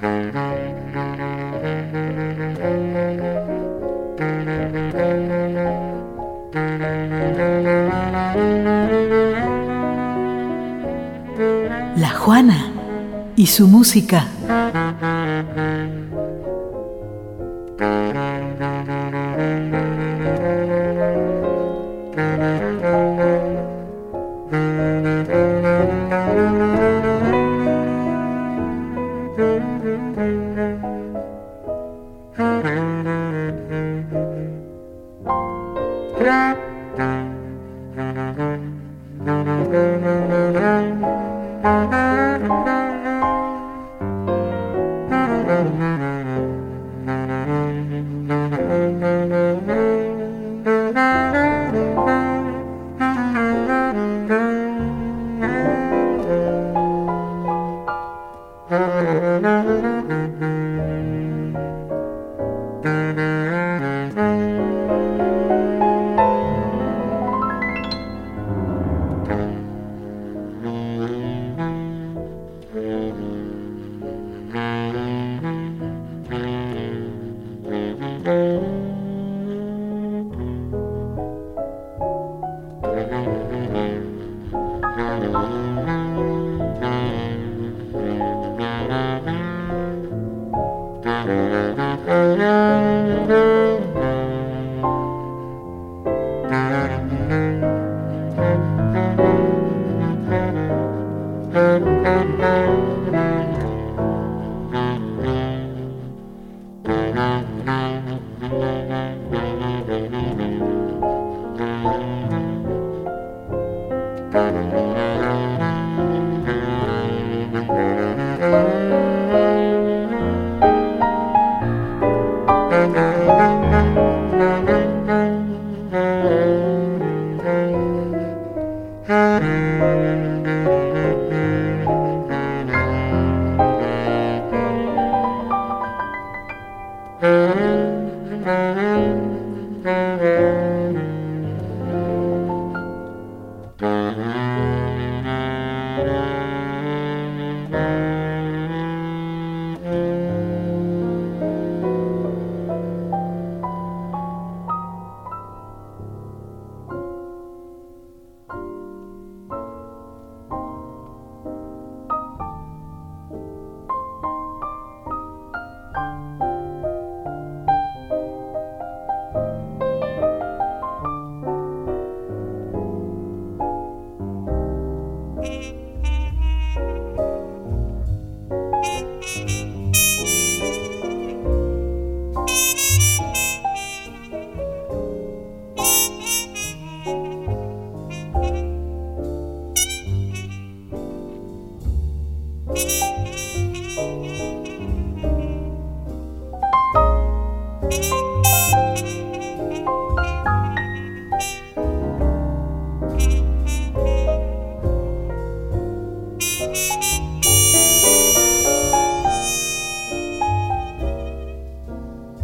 La Juana y su música.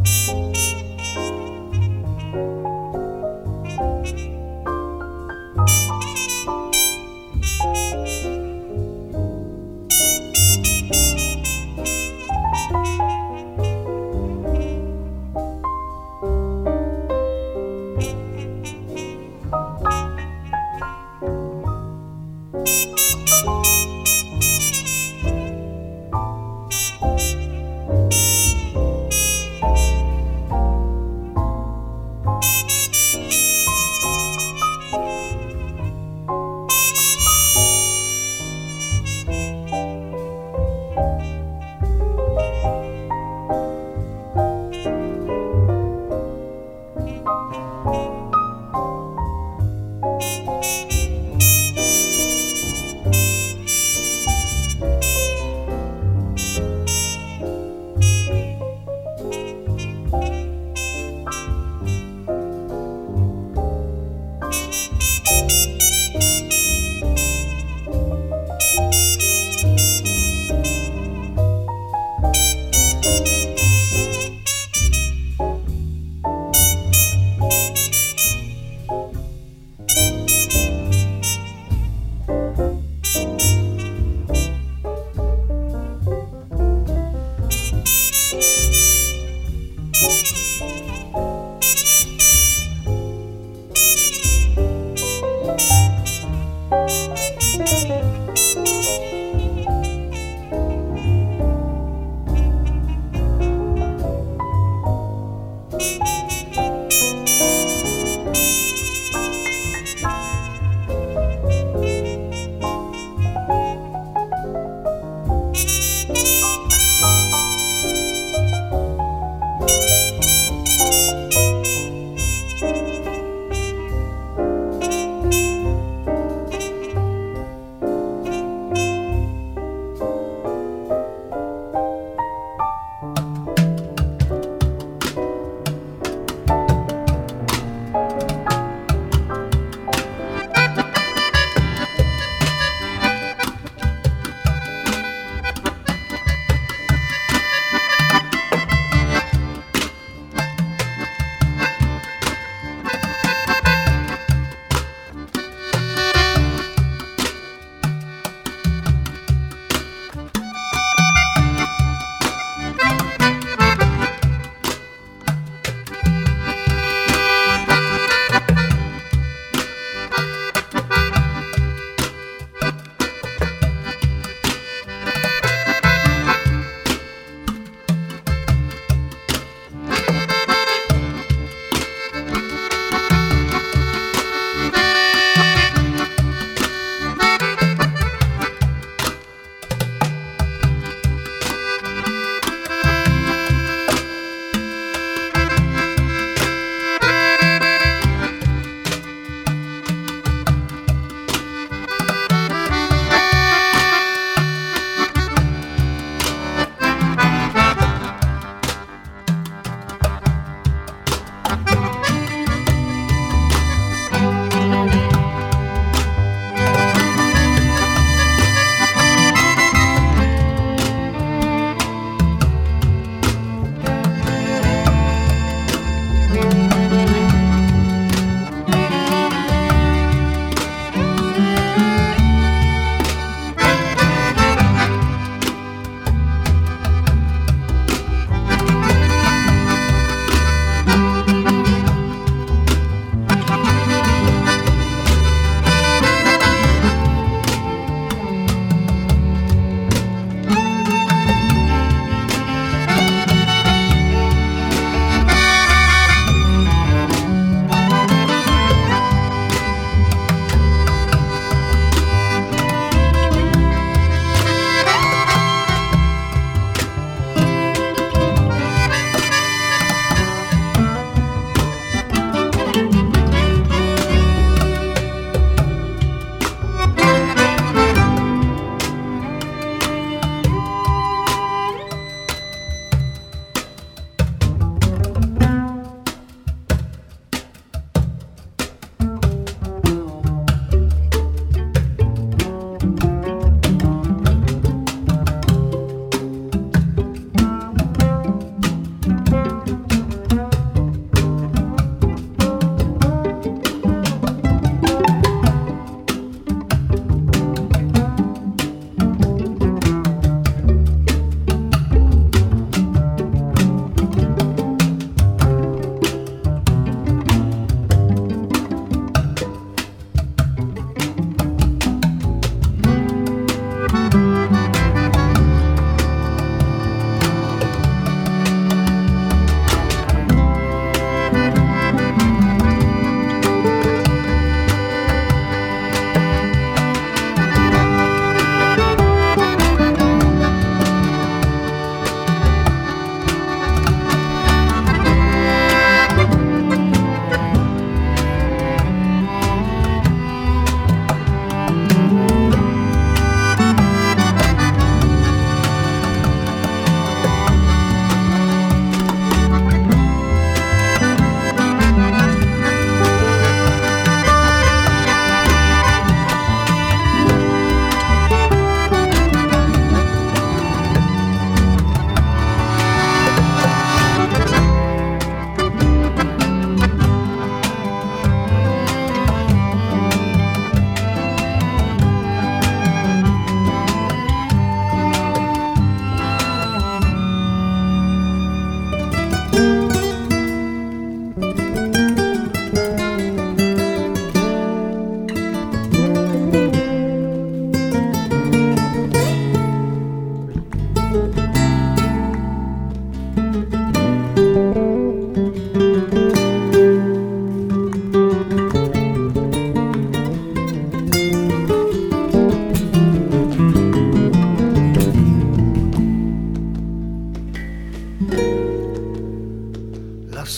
you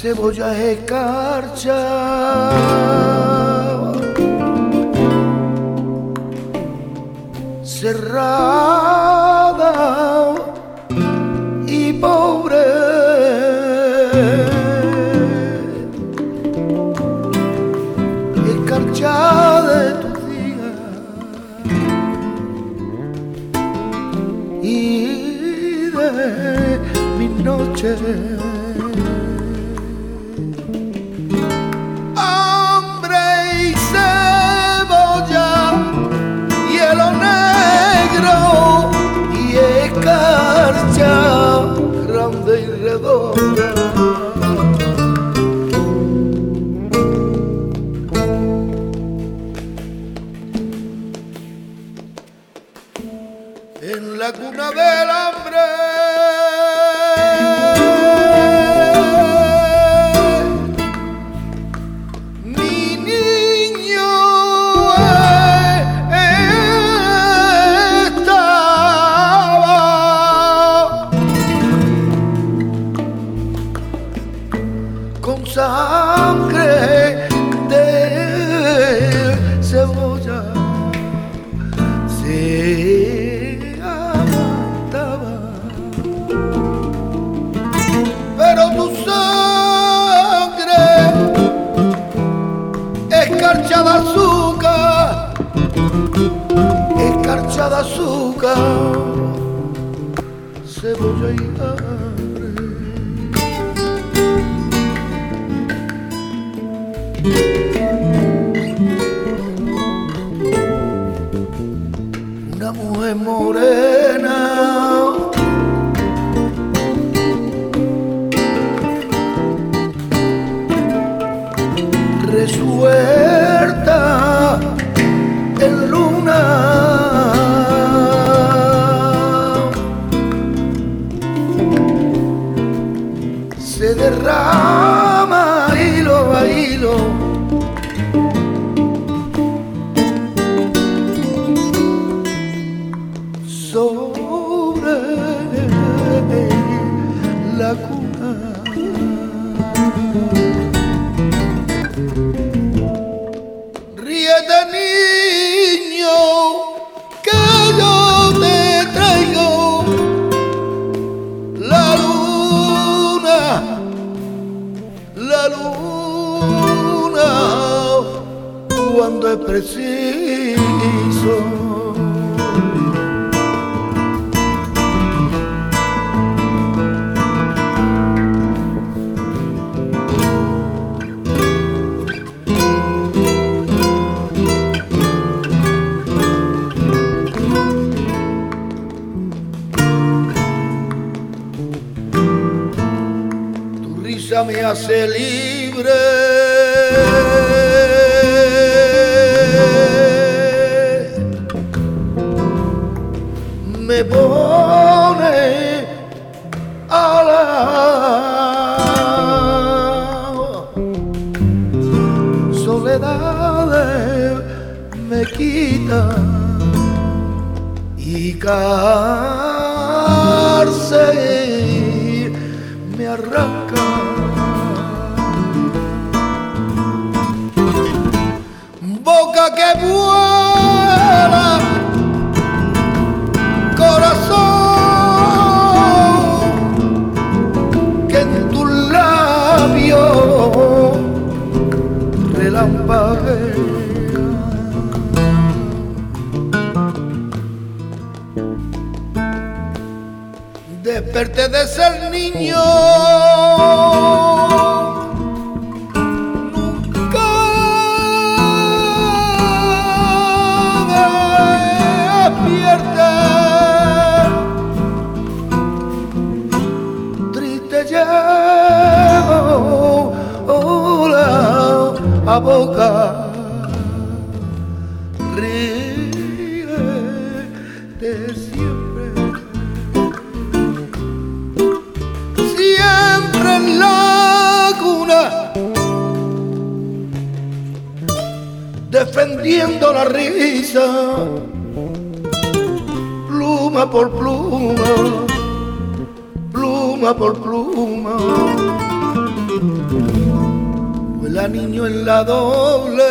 से বোঝা হে কার চা que vuela, corazón, que en tu labio relampaguea. Desperté de ser niño. Boca ríe de siempre. Siempre en la cuna defendiendo la risa pluma por pluma pluma por pluma vuela niño en la doble.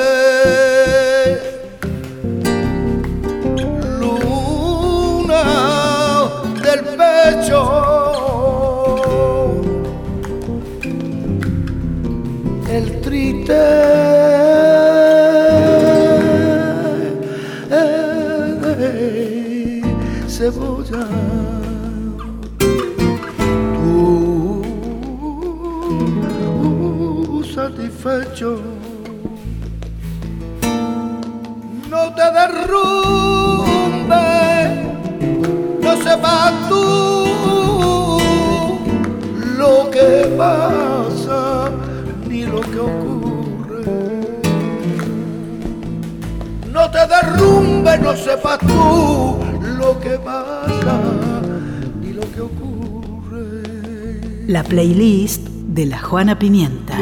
Luna del pecho. El triste satisfecho. No te derrumbe, no sepas tú lo que pasa ni lo que ocurre. No te derrumbe, no sepas tú lo que pasa ni lo que ocurre. La playlist de la Juana Pimienta.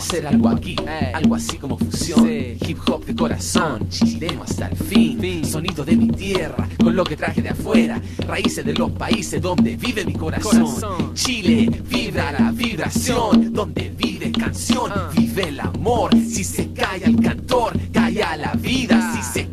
Hacer algo aquí, algo así como fusión. Hip hop de corazón, chileno hasta el fin. Sonido de mi tierra, con lo que traje de afuera. Raíces de los países donde vive mi corazón. Chile, vibra la vibración, donde vive canción, ah. vive el amor. Si se calla el cantor, calla la vida. Si se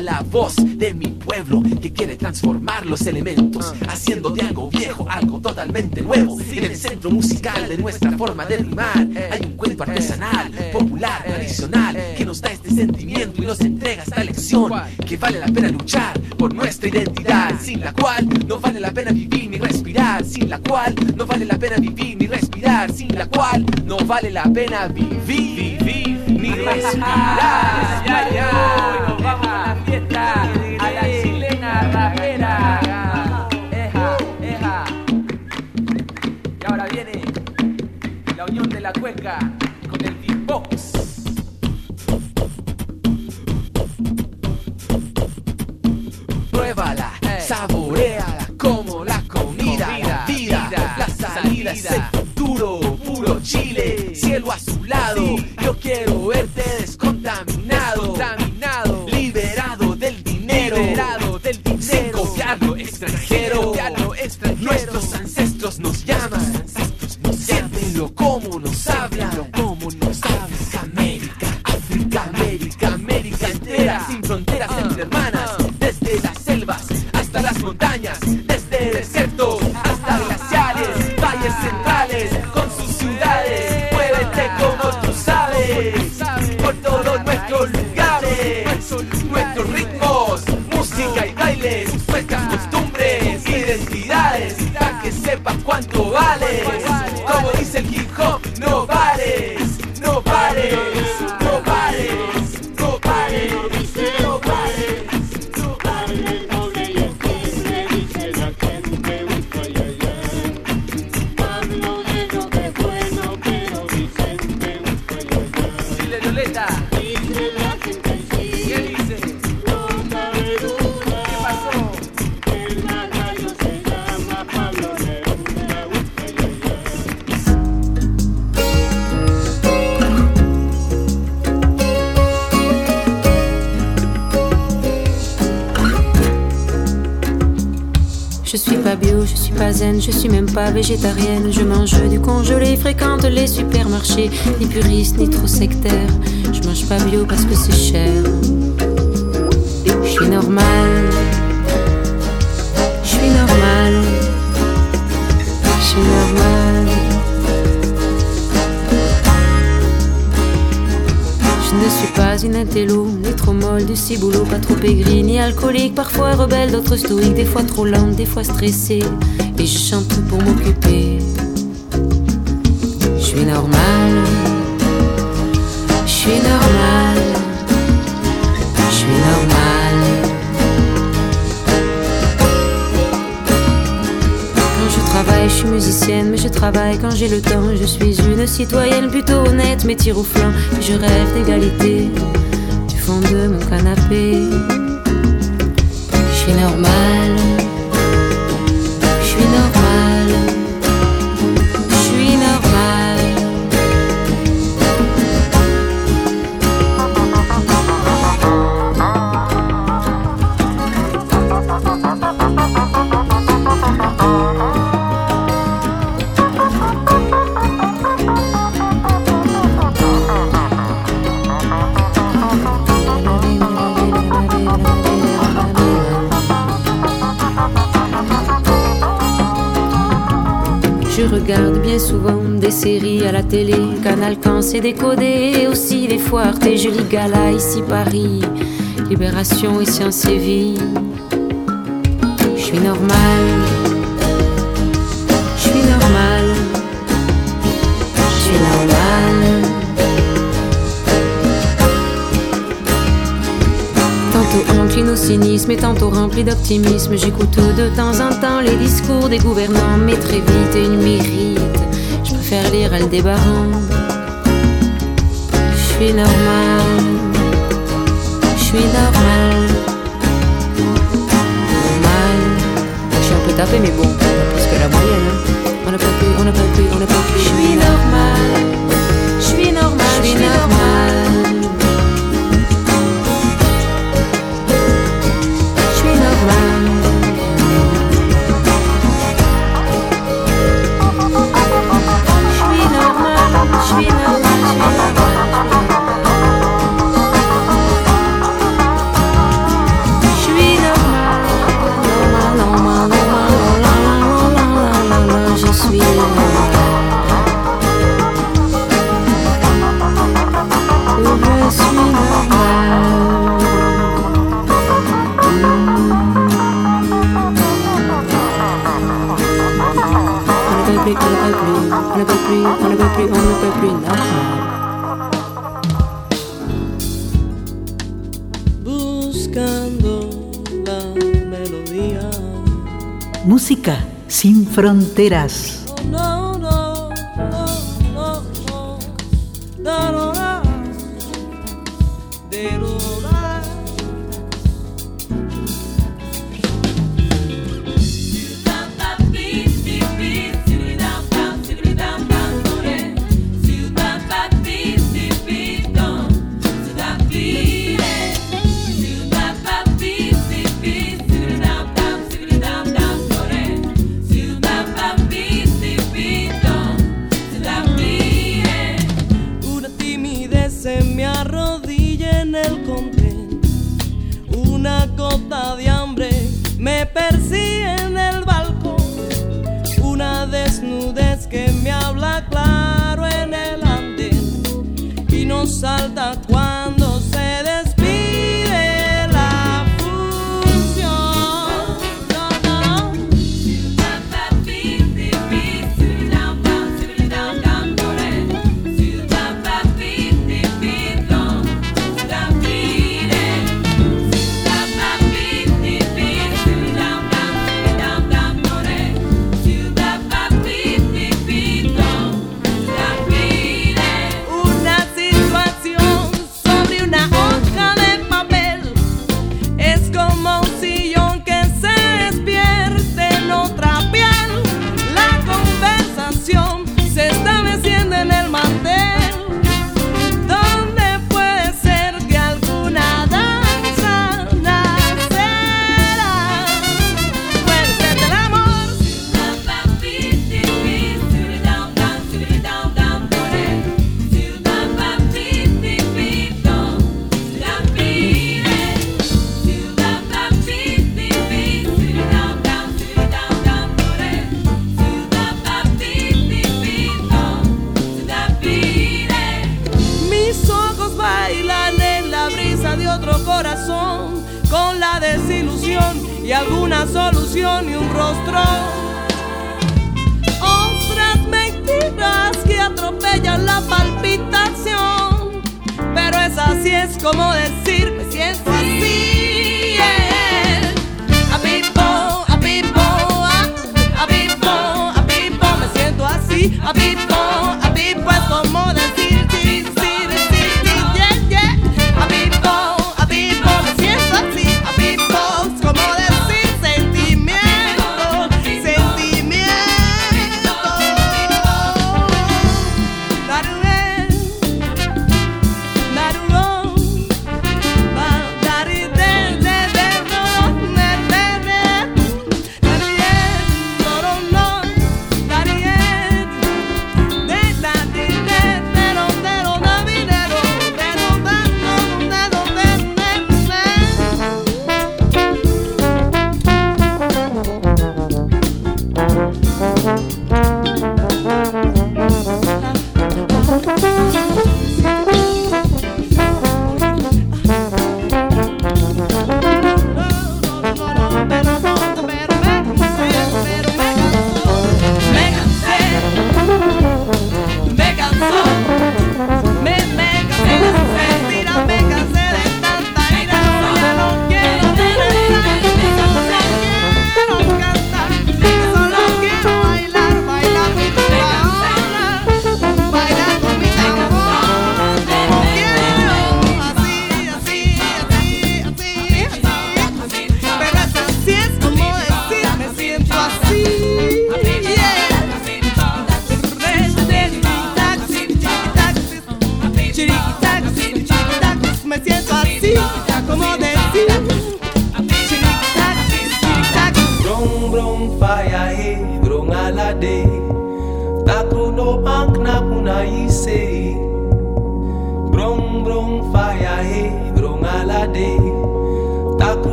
la voz de mi pueblo que quiere transformar los elementos, ah. haciendo de algo viejo algo totalmente nuevo. En el centro musical de nuestra forma de rimar eh. hay un cuento artesanal, eh. popular, eh. tradicional, que nos da este sentimiento y nos entrega esta lección que vale la pena luchar por nuestra identidad, sin la cual no vale la pena vivir ni respirar, sin la cual no vale la pena vivir ni respirar, sin la cual no vale la pena vivir, vivir ni respirar. Ya, ya, nos vamos a la fiesta, a la chilena rapera. Eja, eja. Y ahora viene la unión de la cueca con el beatbox. Pruébala, saboreala como la comida, la vida, la salida, el futuro, puro Chile, cielo a su lado. Yo quiero verte descontaminado, contaminado, liberado del dinero, liberado del dinero, sin extranjero. Pas végétarienne. Je mange du congelé, fréquente les supermarchés, ni puriste ni trop sectaire. Je mange pas bio parce que c'est cher. Je suis normale, je suis normale, je suis normale. Je ne suis pas une intello, ni trop molle, du ciboulot, pas trop aigrie, ni alcoolique, parfois rebelle, d'autres stoïques, des fois trop lente, des fois stressée. Et je chante pour m'occuper. Je suis normale, je suis normale, je suis normale. Quand je travaille, je suis musicienne, mais je travaille quand j'ai le temps. Je suis une citoyenne plutôt honnête, mais tire au flanc. Je rêve d'égalité du fond de mon canapé. Je suis normale, la télé, Canal quand c'est décodé, et aussi des fois Arte, je lis Gala, ici Paris, Libération, ici en Séville. Je suis normale, je suis normale, je suis normale. Tantôt encline au cynisme et tantôt rempli d'optimisme. J'écoute de temps en temps les discours des gouvernants, mais très vite ils méritent. Je préfère lire Aldébaran. Je suis normale, je suis normale, normale. Je suis un peu tapé, mais bon, plus que la moyenne. hein. On n'a pas pu, on n'a pas pu, on n'a pas pu. Je suis normale, fronteras.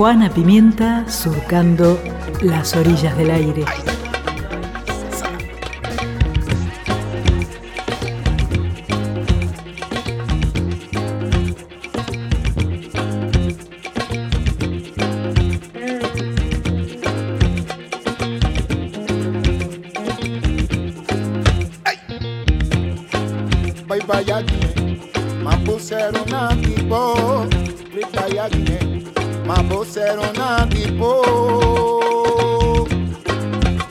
Juana Pimienta surcando las orillas del aire. Bye bye, mambo cero na tipo, bye ma bosero na dipo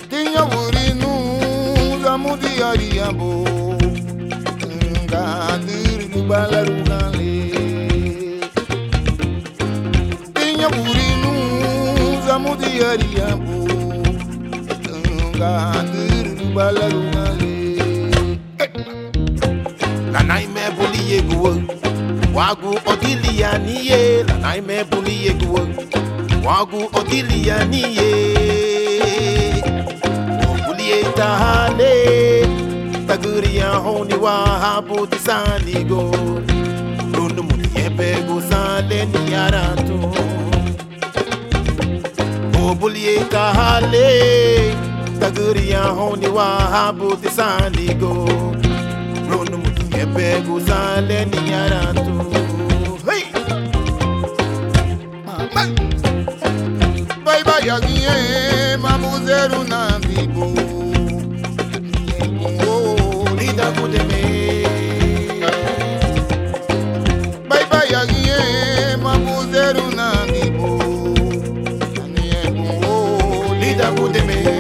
Tinha burinu za mudiari yambo Nga diri mubalaru gale Tinha burinu za mudiari yambo Nga diri mubalaru gale Nanai me boli wagu odili ya niye lana imebu niye guwo wagu odili ya niye uliye tahale taguri ya honi wa habu tisanigo rundu mutiye pegu sale ni aratu. Obuliye tahale taguri ya honi wa habu tisanigo pego os ni aranto. Hey! Vai vai aguinhe mamuzero é, na vivo, Oh, lida kuteme Vai vai aguinhe mamuzeru é, na vibo é Oh, lida kuteme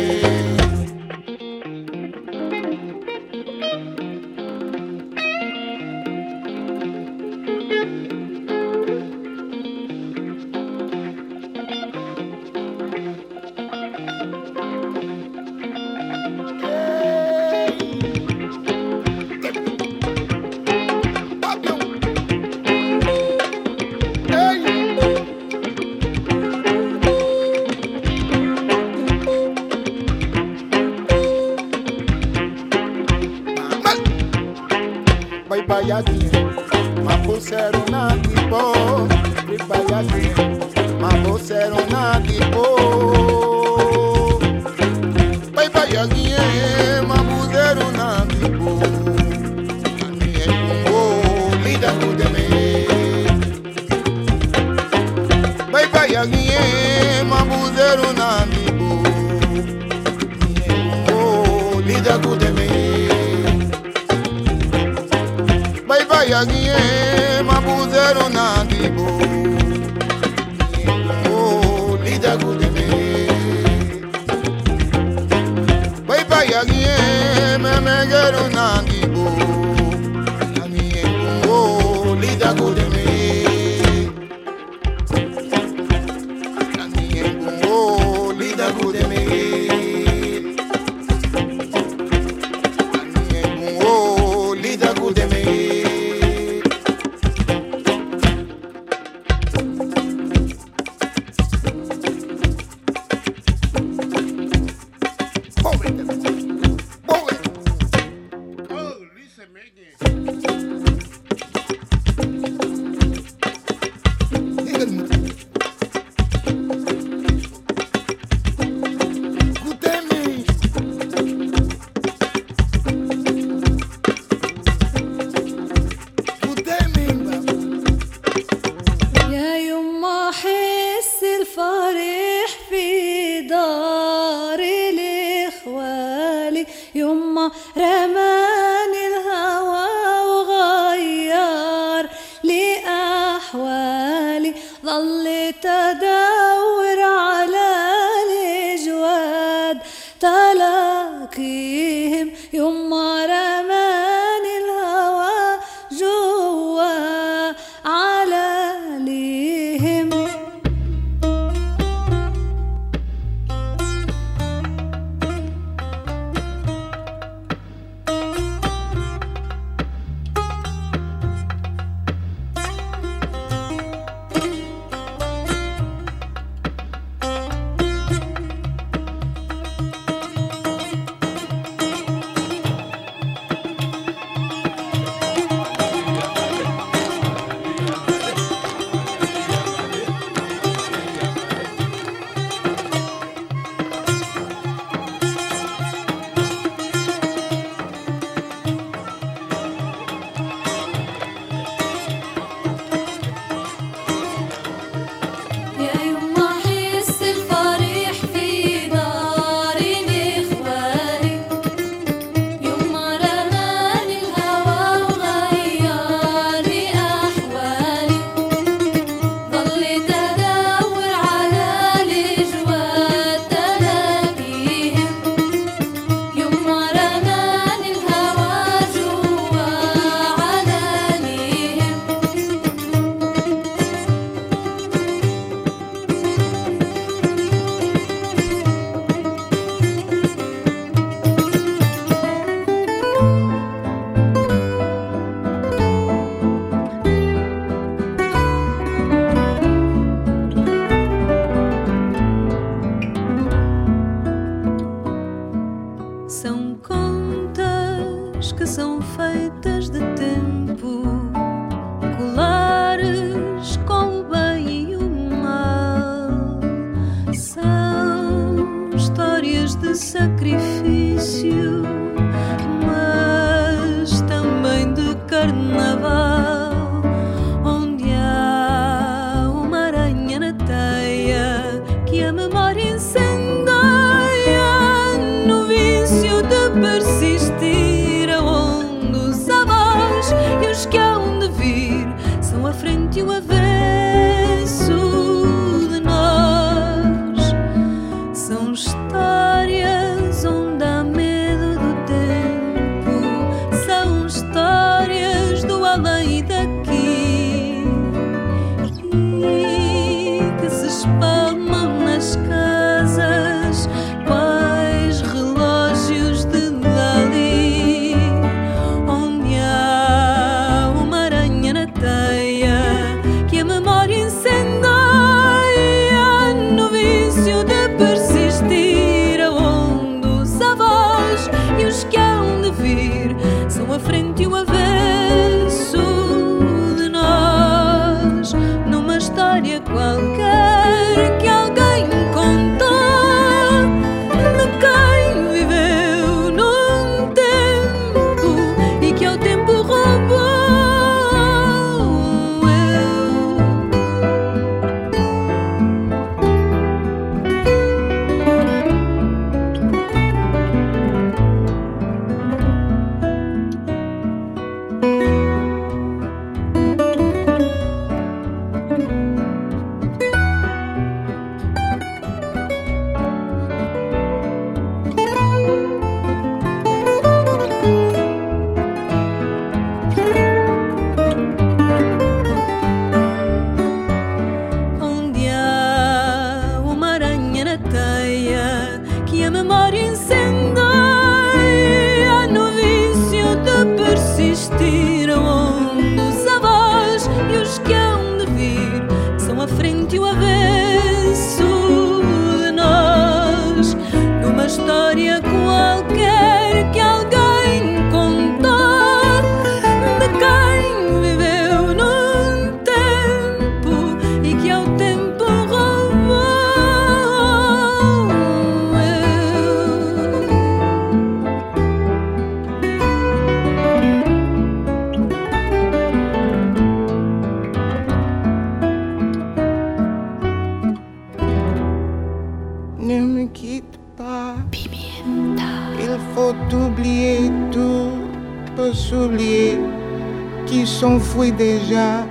déjà.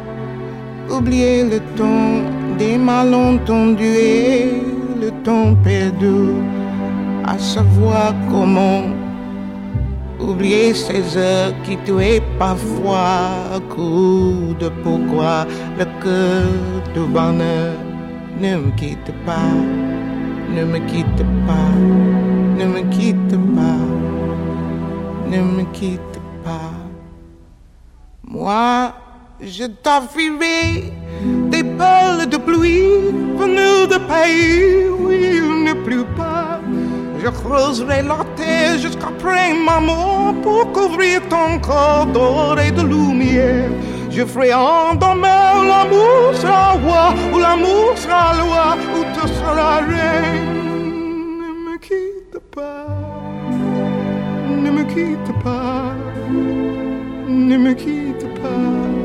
Oublier le temps des malentendus et le temps perdu, à savoir comment. Oublier ces heures qui tuaient parfois, coup de pourquoi le cœur du bonheur ne me quitte pas. Ne me quitte pas, ne me quitte pas, ne me quitte pas. Moi, je t'offrirai des perles de pluie venues de pays où il ne pleut pas. Je creuserai la terre jusqu'après ma mort pour couvrir ton corps doré de lumière. Je ferai en demain où l'amour sera roi, où l'amour sera loi, où tu seras reine. Ne me quitte pas, ne me quitte pas, ne me quitte pas,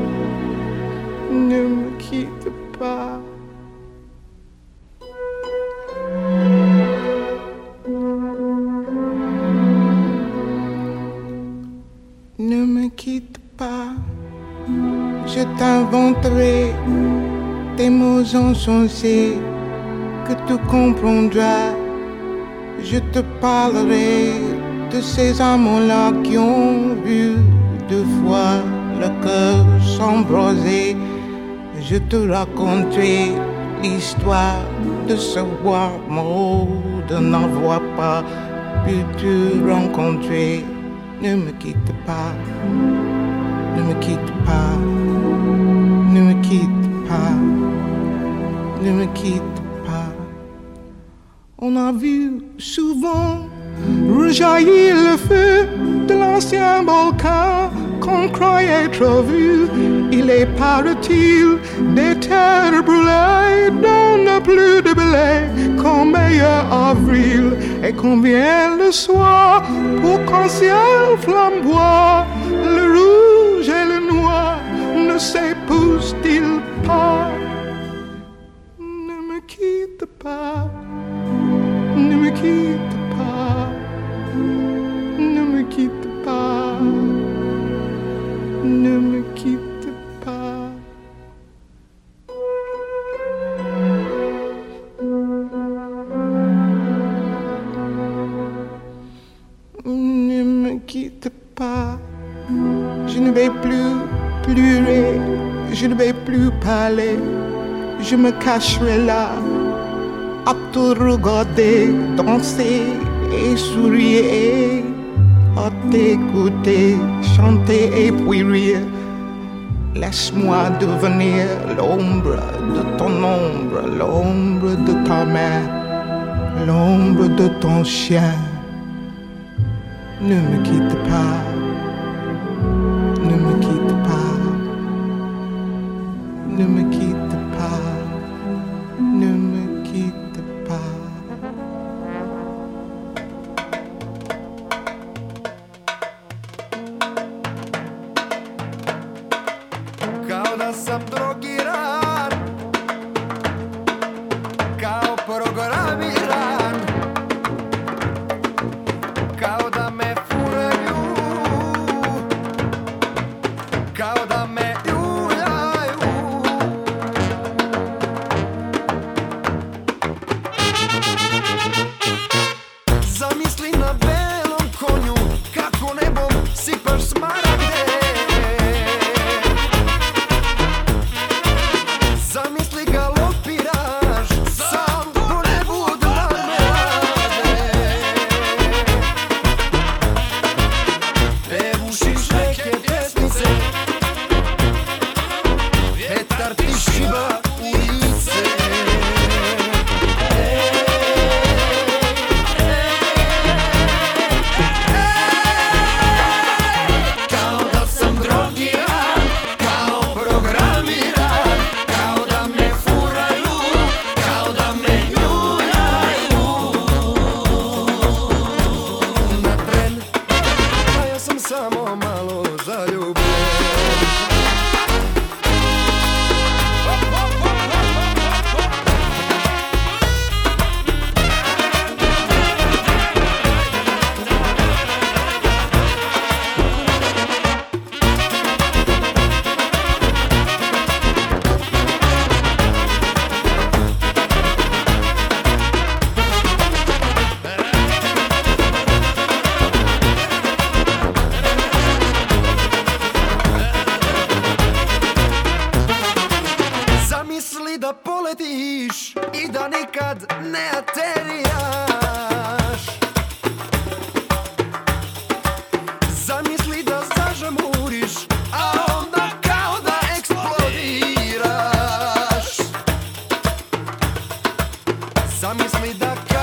ne me quitte pas. Ne me quitte pas, je t'inventerai des mots insensés que tu comprendras. Je te parlerai de ces amants-là qui ont vu deux fois le cœur s'embraser. Je te raconterai l'histoire de ce roi de n'avoir pas pu te rencontrer. Ne me quitte pas, ne me quitte pas, ne me quitte pas, ne me quitte pas. On a vu souvent rejaillir le feu de l'ancien volcan qu'on croyait trop vu. Il est paraît fertile des terres brûlées donne plus de blé qu'en meilleur avril? Et vient le soir pour qu'en ciel flamboie le rouge et le noir ne s'épousent-ils pas? Ne me quitte pas, ne me quitte me cacherai là à te regarder danser et sourire, à t'écouter chanter et puis rire. Laisse-moi devenir l'ombre de ton ombre, l'ombre de ta main, l'ombre de ton chien. Ne me quitte pas, Sami, sami, dak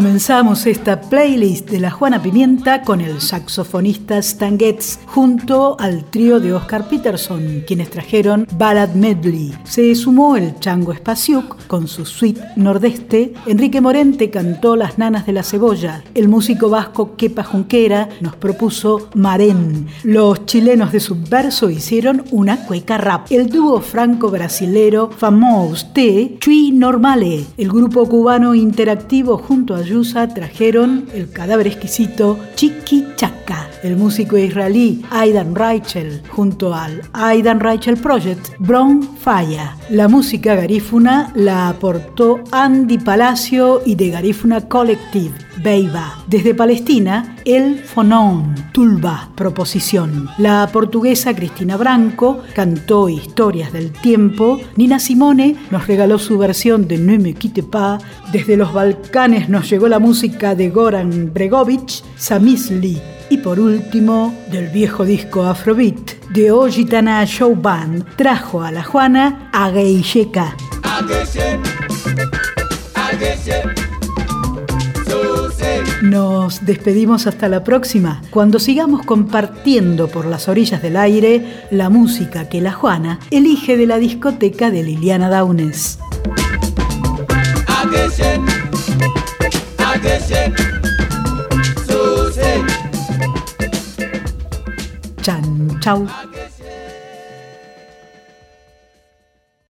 Comenzamos esta playlist de la Juana Pimienta con el saxofonista Stan Getz junto al trío de Oscar Peterson, quienes trajeron Ballad Medley. Se sumó el Chango Spasiuk con su suite nordeste. Enrique Morente cantó Las Nanas de la Cebolla. El músico vasco Kepa Junquera nos propuso Marén. Los chilenos de Subverso hicieron una cueca rap. El dúo franco-brasilero Famos T, Chui Normale. El grupo cubano interactivo junto a Trajeron el cadáver exquisito Chiqui Chaca. El músico israelí Aidan Reichel junto al Aidan Reichel Project Brown Falla. La música garífuna la aportó Andy Palacio y de Garífuna Collective. Beiba. Desde Palestina, el Fonón, Tulba, Proposición. La portuguesa Cristina Branco cantó Historias del Tiempo. Nina Simone nos regaló su versión de Ne me quitte pas. Desde los Balcanes nos llegó la música de Goran Bregovic, Samisli. Y por último, del viejo disco Afrobeat de Ojitana Show Band, trajo a la Juana a Geisheka. Nos despedimos hasta la próxima, cuando sigamos compartiendo por las orillas del aire la música que la Juana elige de la discoteca de Liliana Daunes. Chan, chau.